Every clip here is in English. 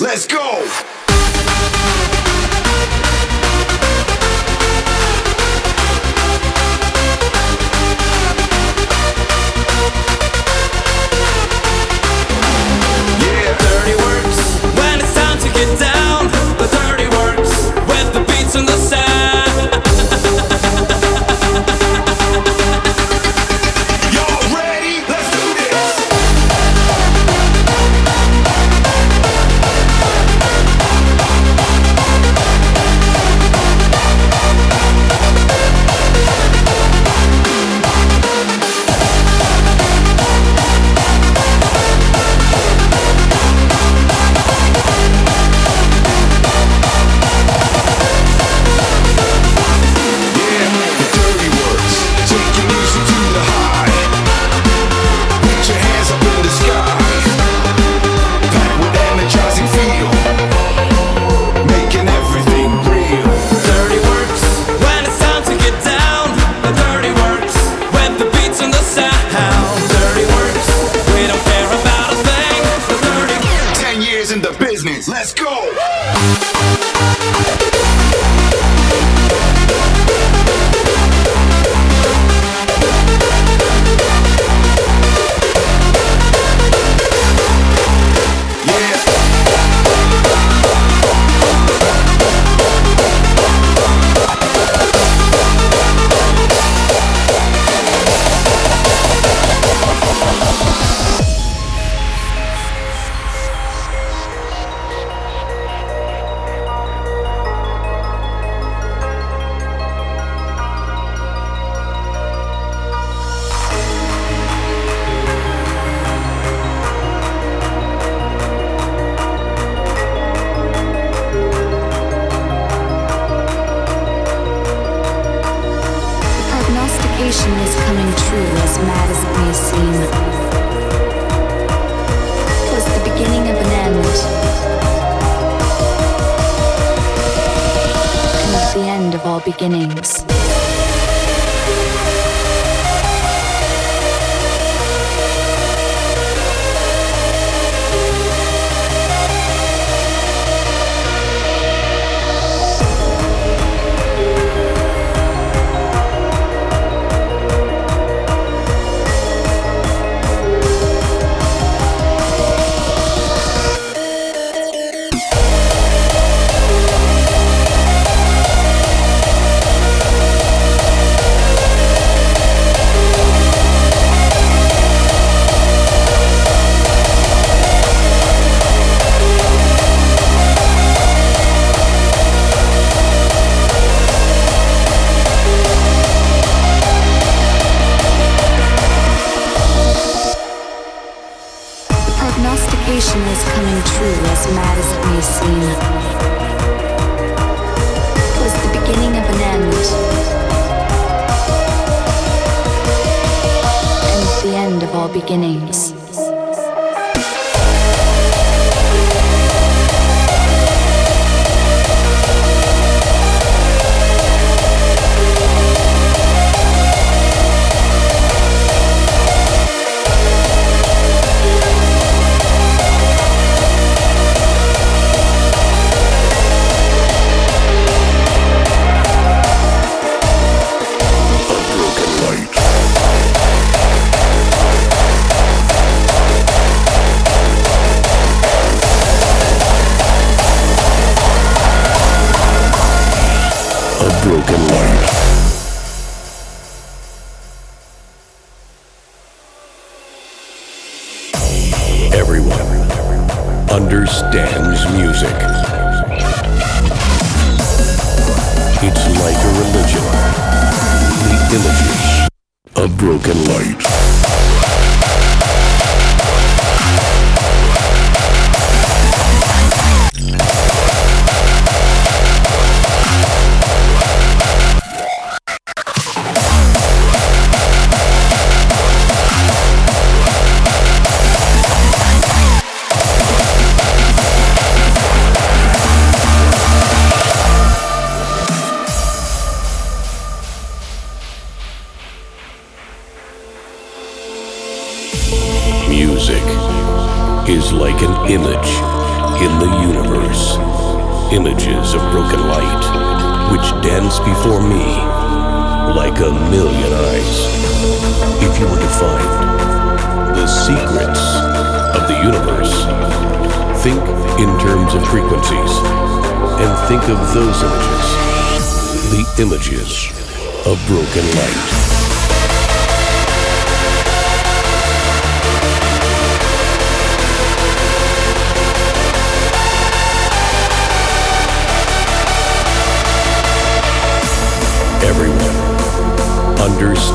let's go!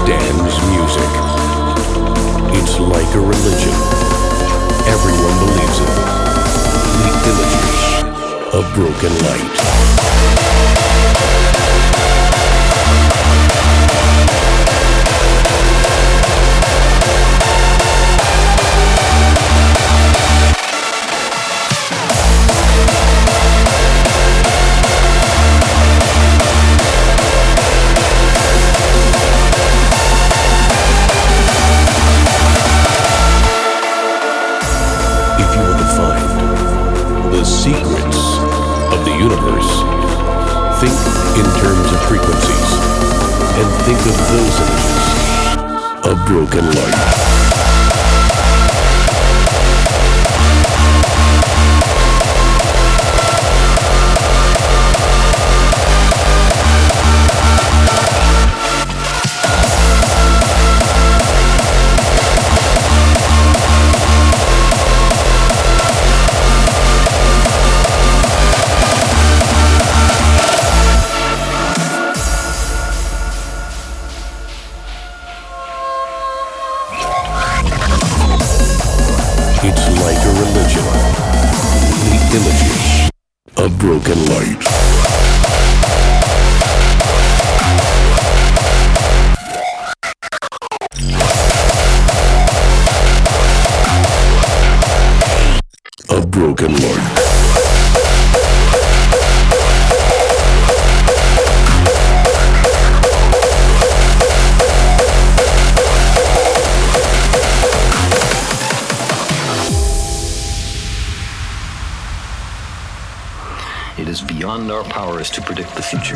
understands music. It's like a religion. Everyone believes it. The images of broken light. broken light. Is beyond our powers to predict the future.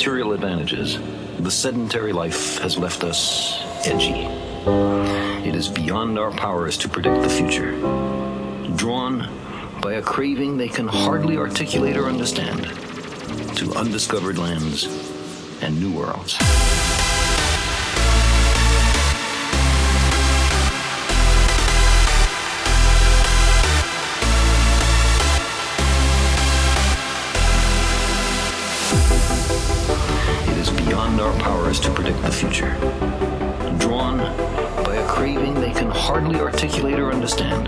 Material advantages, the sedentary life has left us edgy. It is beyond our powers to predict the future. Drawn by a craving they can hardly articulate or understand to undiscovered lands and new worlds. The future. Drawn by a craving they can hardly articulate or understand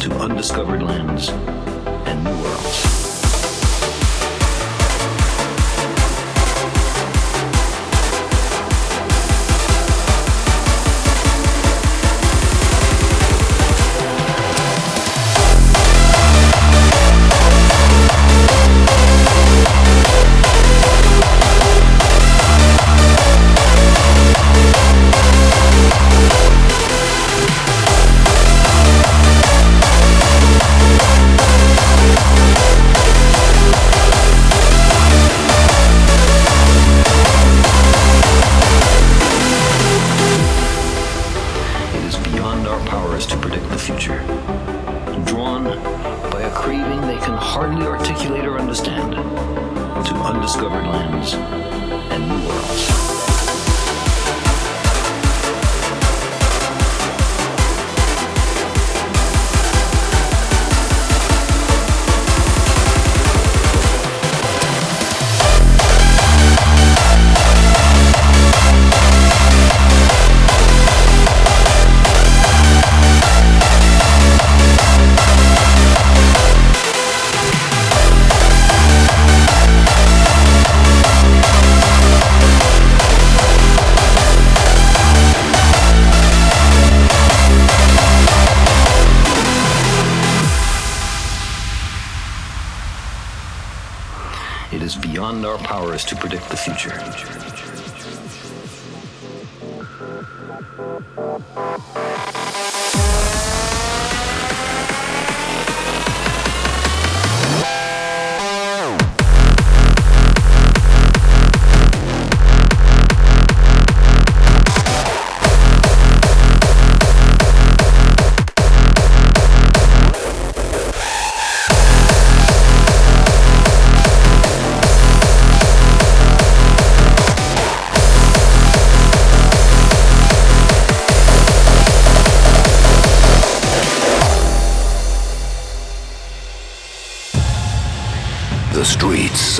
to undiscovered lands and new worlds.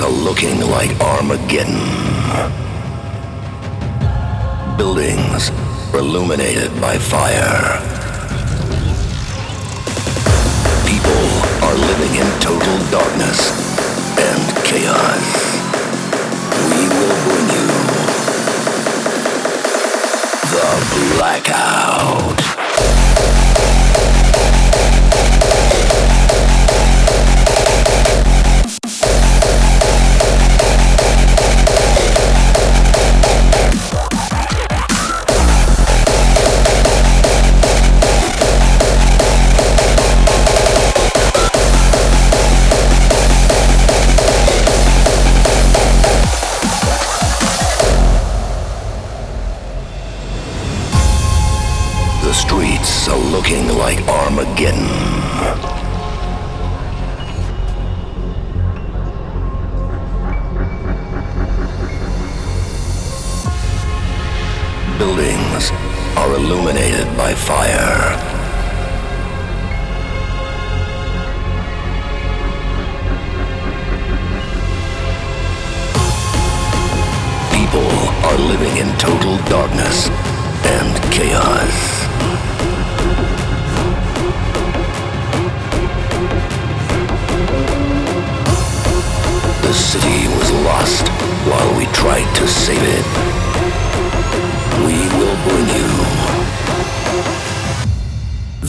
Are looking like Armageddon. Buildings illuminated by fire. People are living in total darkness and chaos. We will bring you the blackout.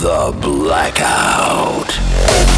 The Blackout.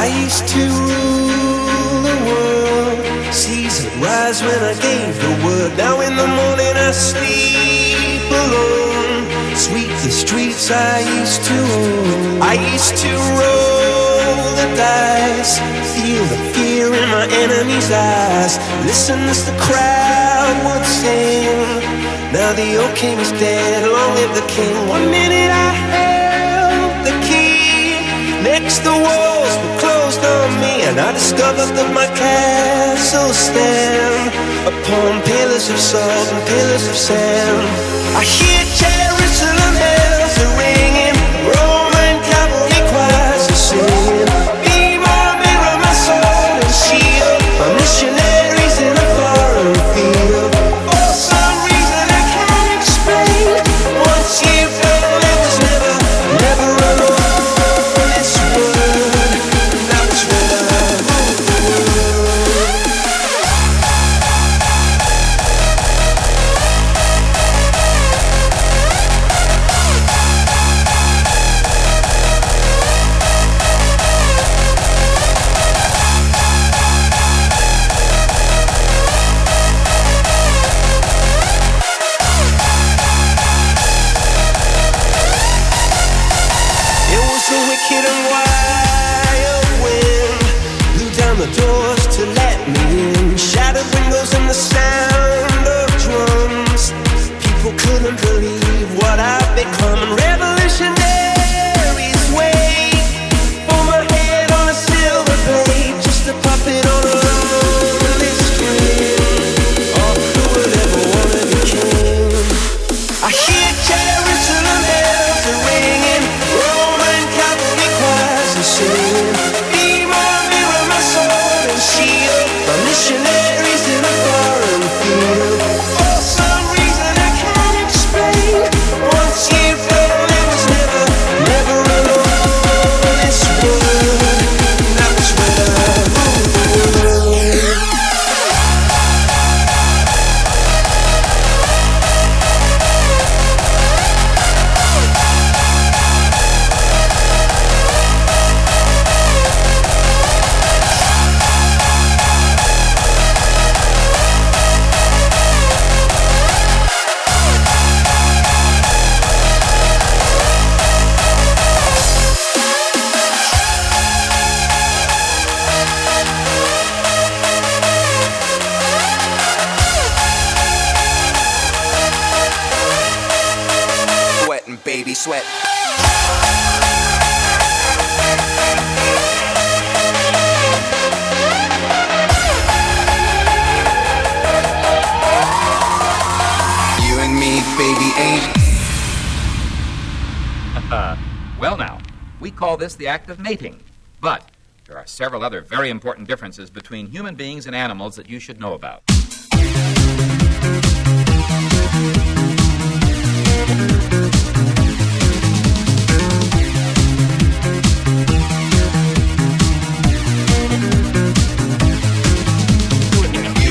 I used to rule the world. Seas rise when I gave the word. Now in the morning I sleep alone. Sweep the streets I used to own. I used to roll the dice. Feel the fear in my enemy's eyes. Listen as the crowd would sing. Now the old king is dead. Long live the king. One minute I held the key. Next the world. And I discovered that my castle stand upon pillars of salt and pillars of sand. I hear. Several other very important differences between human beings and animals that you should know about. You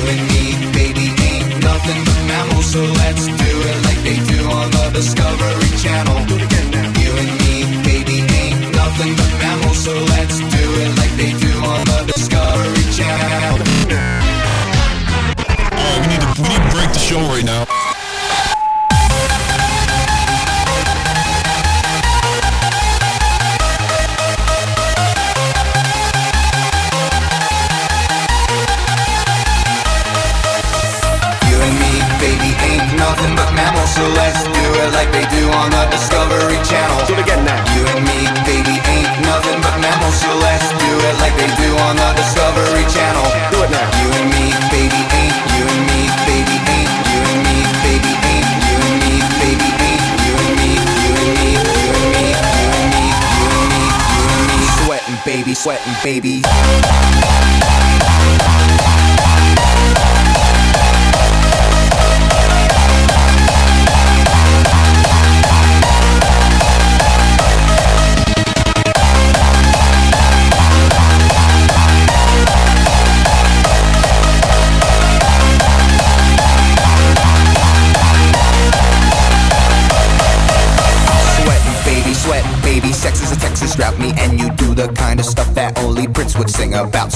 and me, baby, ain't nothing but mammals, so let's do it like they do on the Discovery Channel. You and me, baby, ain't nothing but mammals, so let's baby.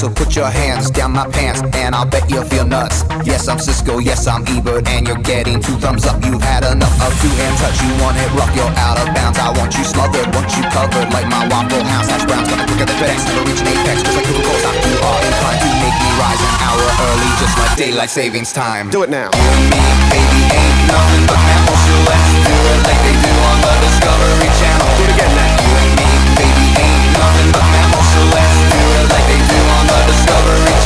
So put your hands down my pants, and I'll bet you'll feel nuts. Yes, I'm Cisco, yes, I'm Ebert, and you're getting two thumbs up. You've had enough of two hand touch. You want it rough, you're out of bounds. I want you smothered, want you covered like my Waffle House hash browns. Coming quicker than FedEx, never reach an apex. Just like Google goals, you are inclined to make me rise an hour early, just like daylight savings time. Do it now. You and me, baby, ain't nothing but mammals, so let's do it like they do on the Discovery Channel. Do it again now. You and me, baby, ain't nothing but mammals, Discovery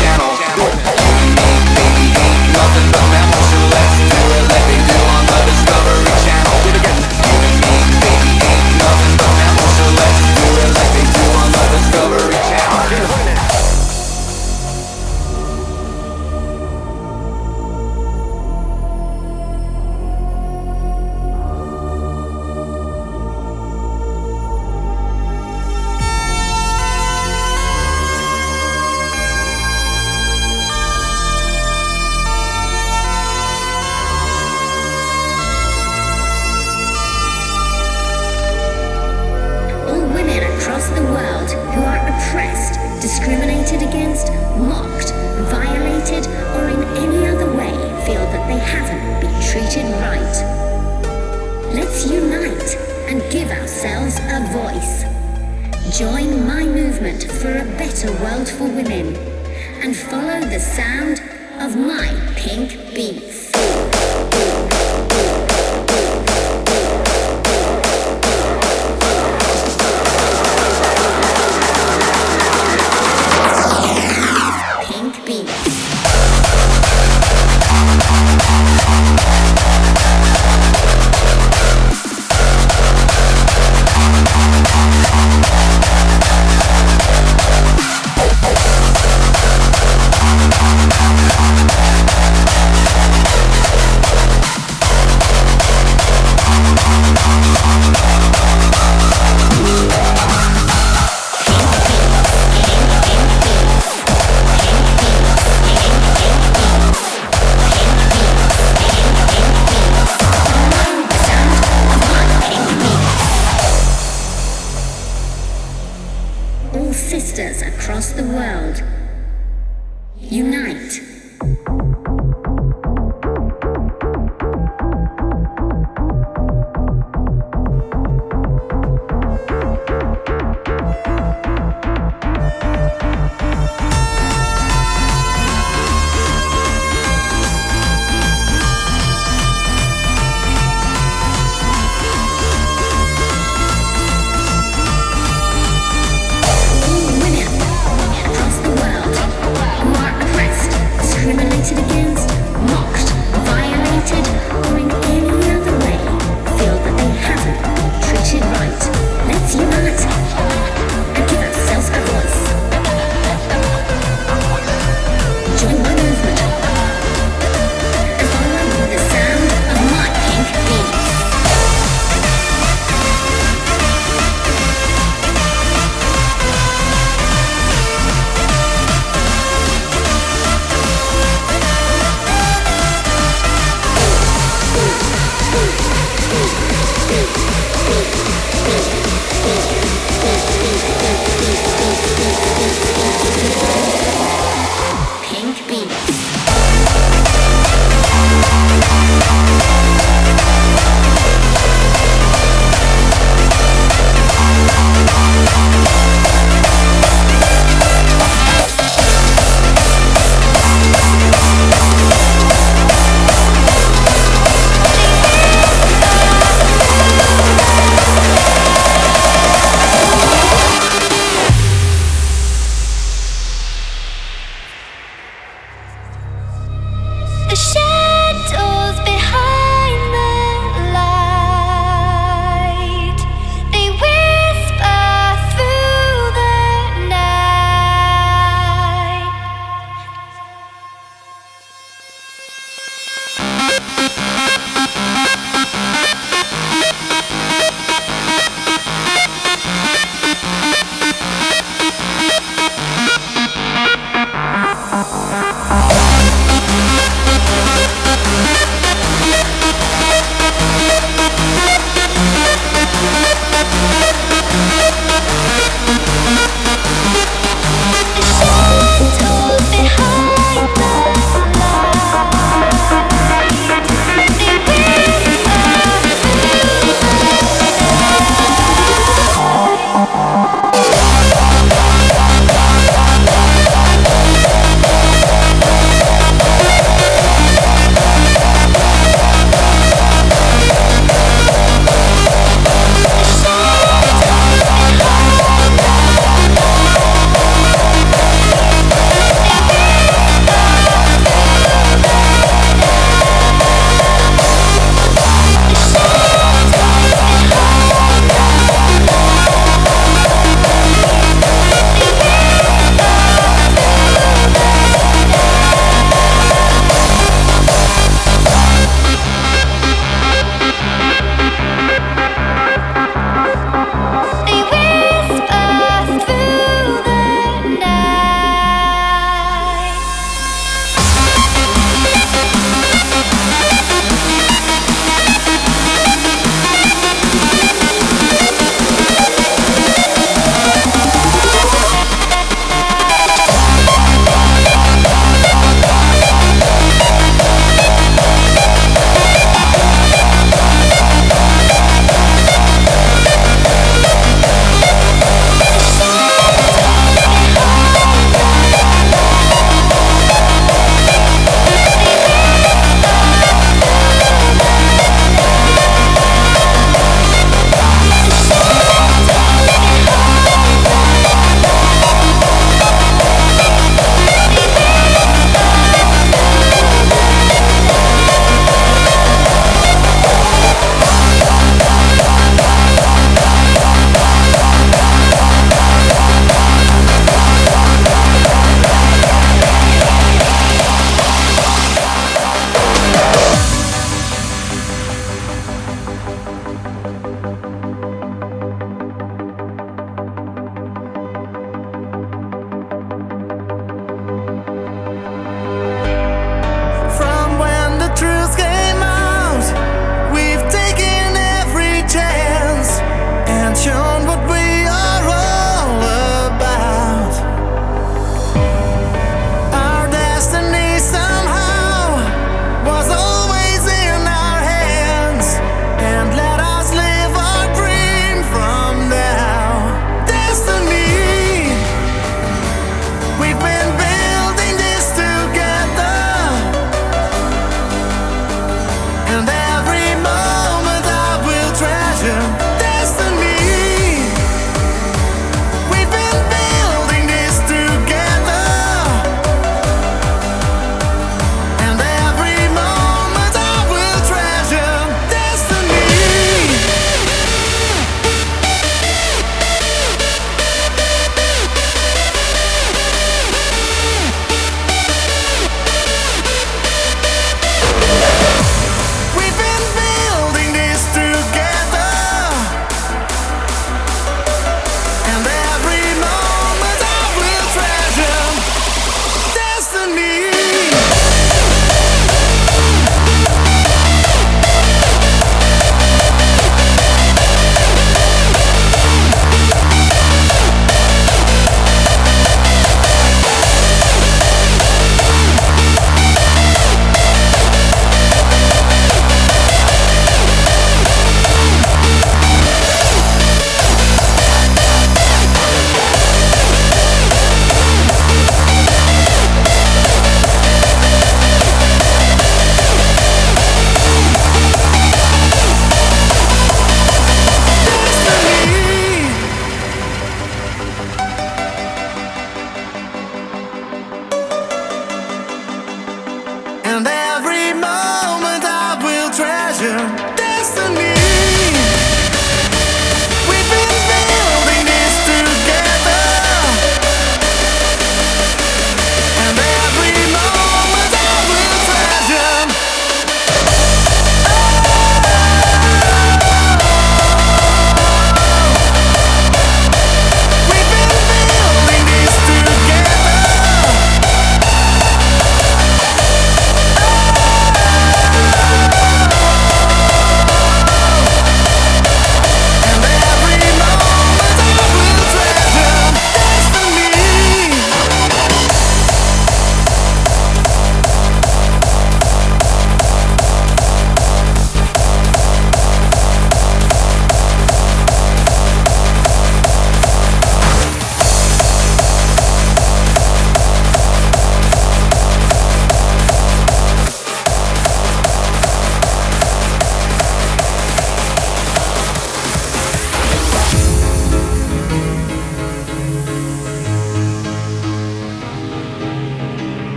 unite.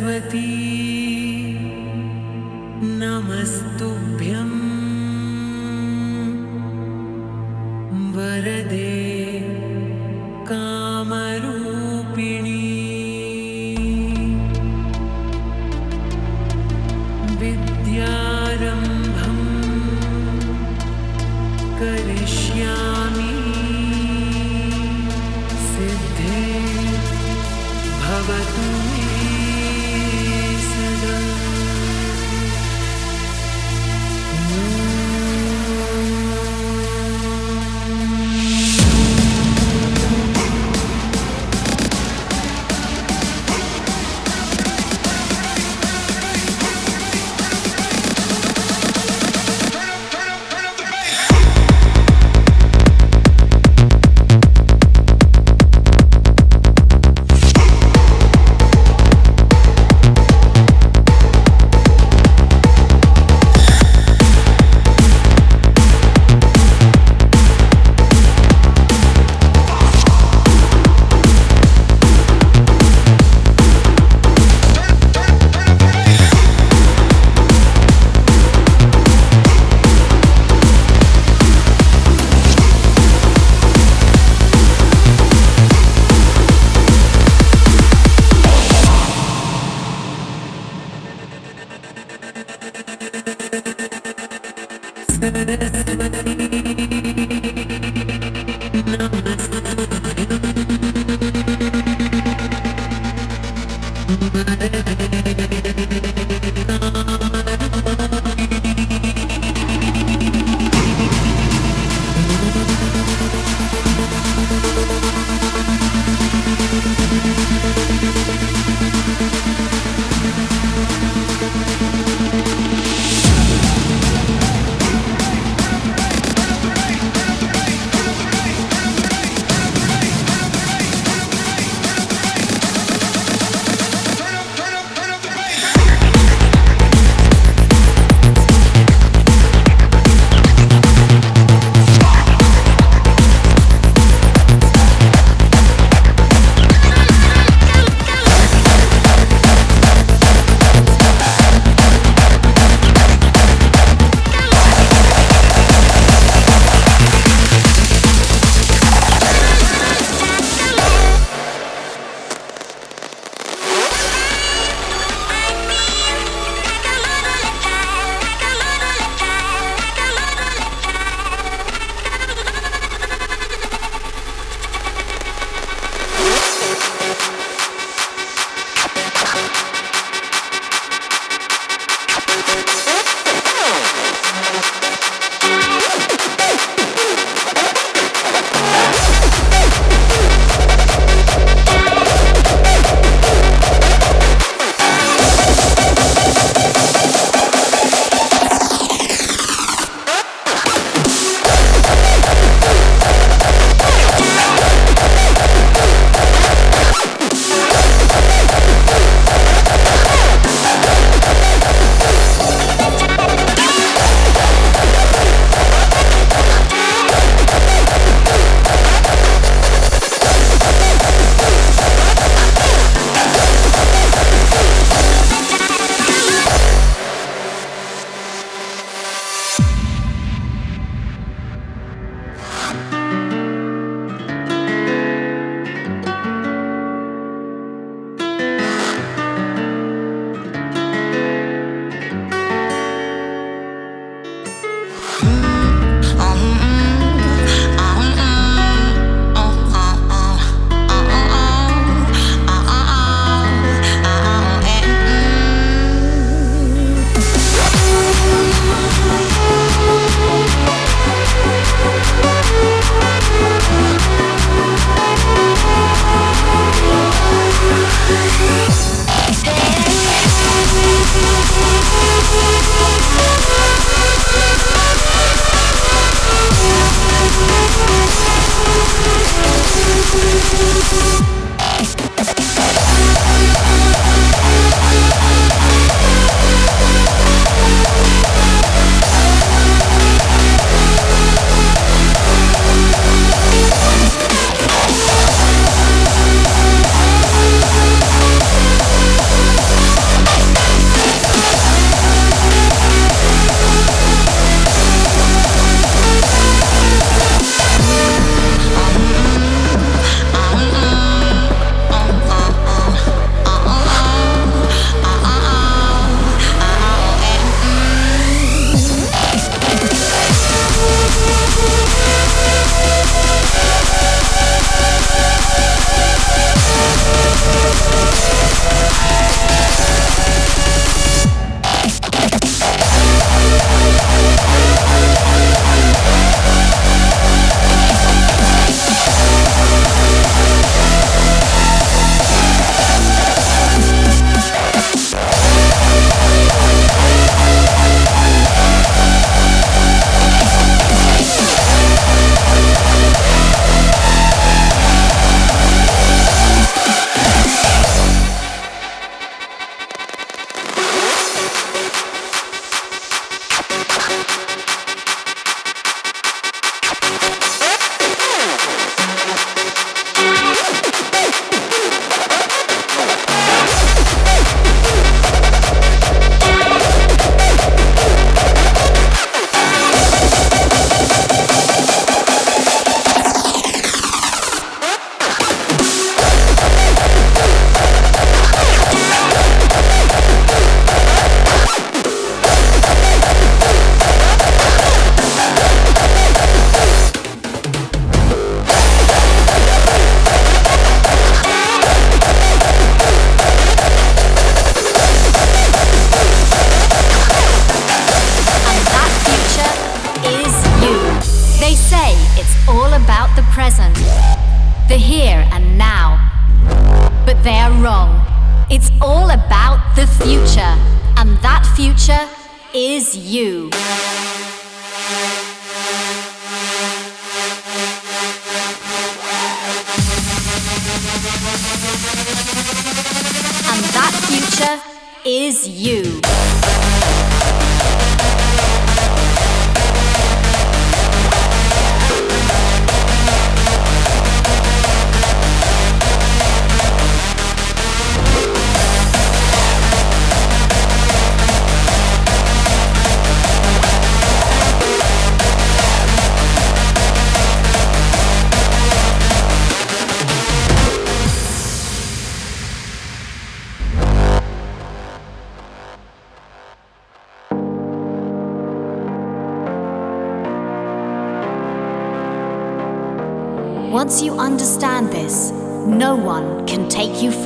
With è Thank you.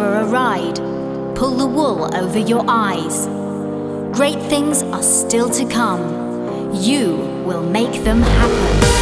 For a ride, pull the wool over your eyes. Great things are still to come. You will make them happen.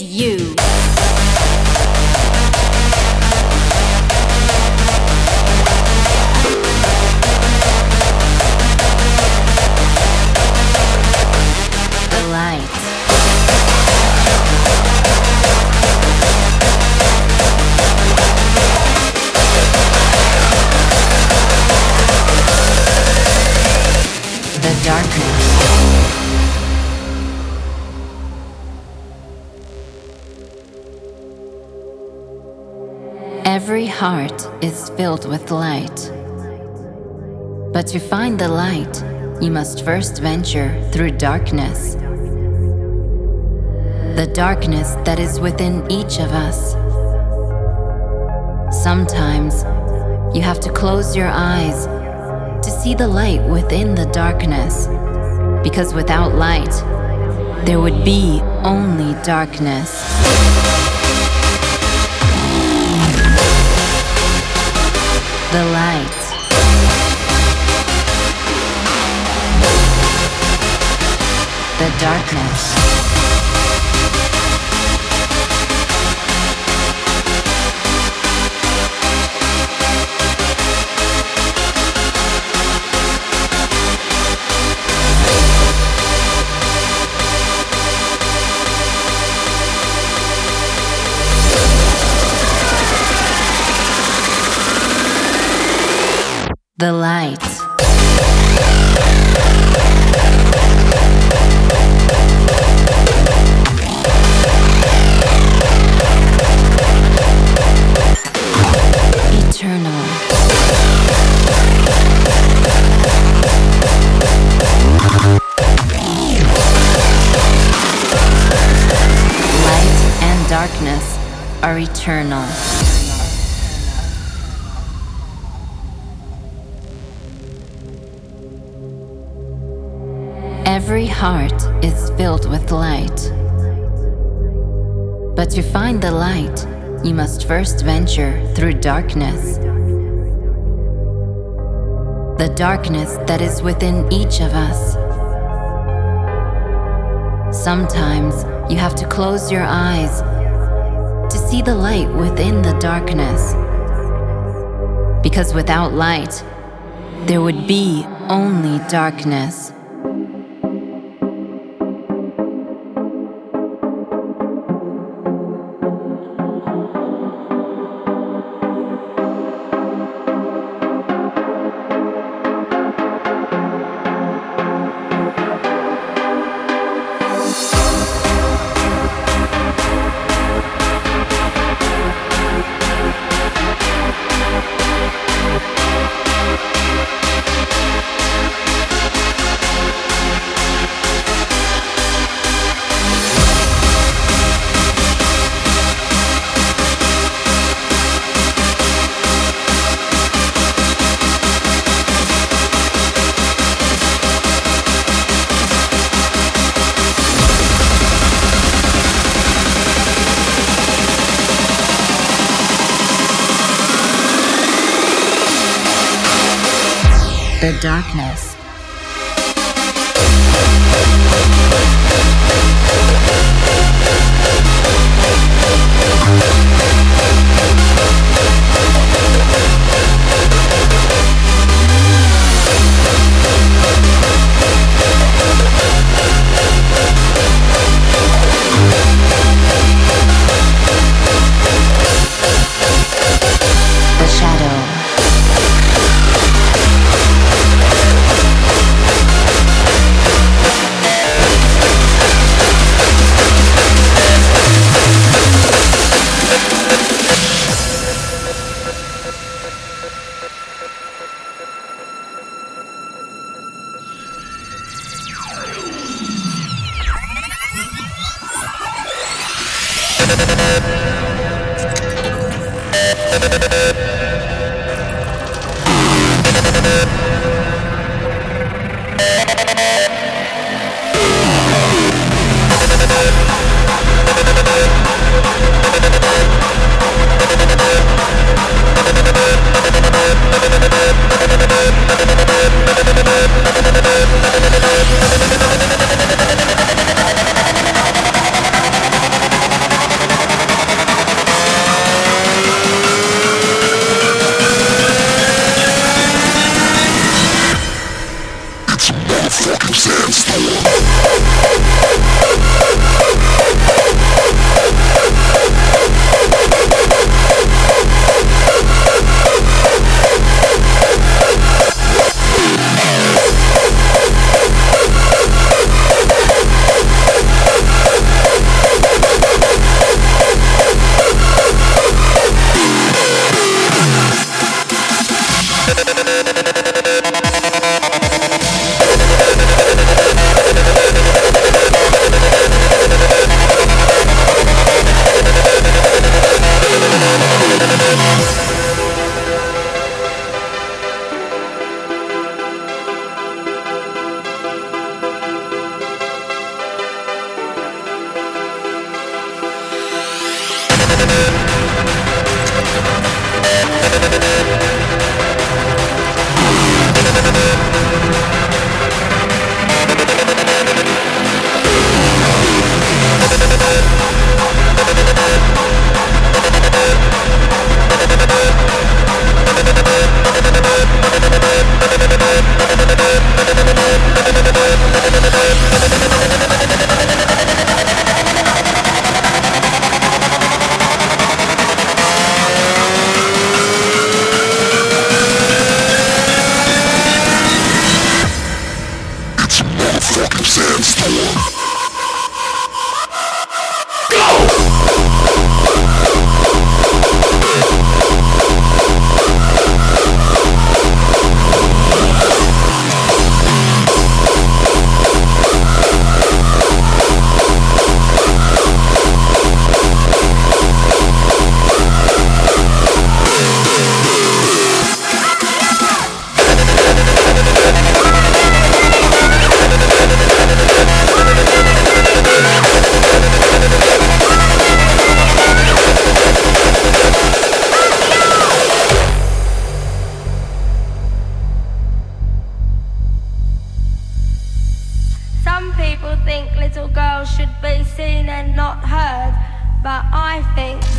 You. Is filled with light. But to find the light, you must first venture through darkness. The darkness that is within each of us. Sometimes you have to close your eyes to see the light within the darkness. Because without light, there would be only darkness. The light. The darkness. Eternal. Every heart is filled with light. But to find the light, you must first venture through darkness. The darkness that is within each of us. Sometimes you have to close your eyes see the light within the darkness. Because without light, there would be only darkness. But I think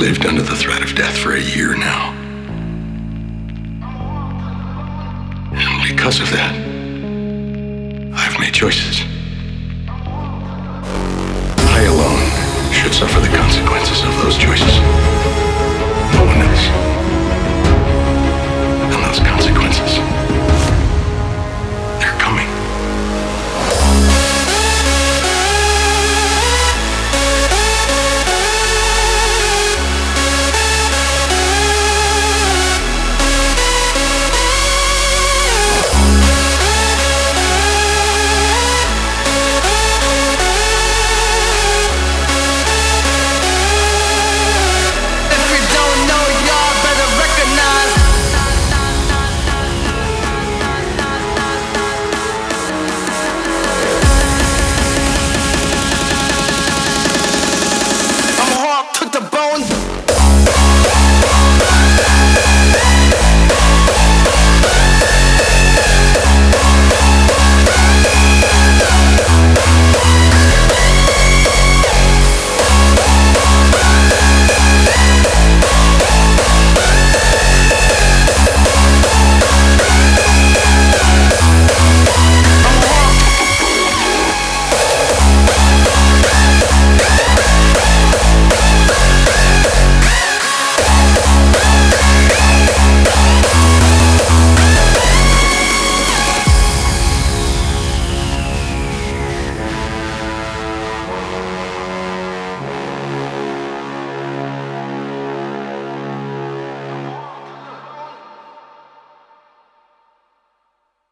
lived under the threat of death for a year now. And because of that, I've made choices. I alone should suffer the consequences of those choices.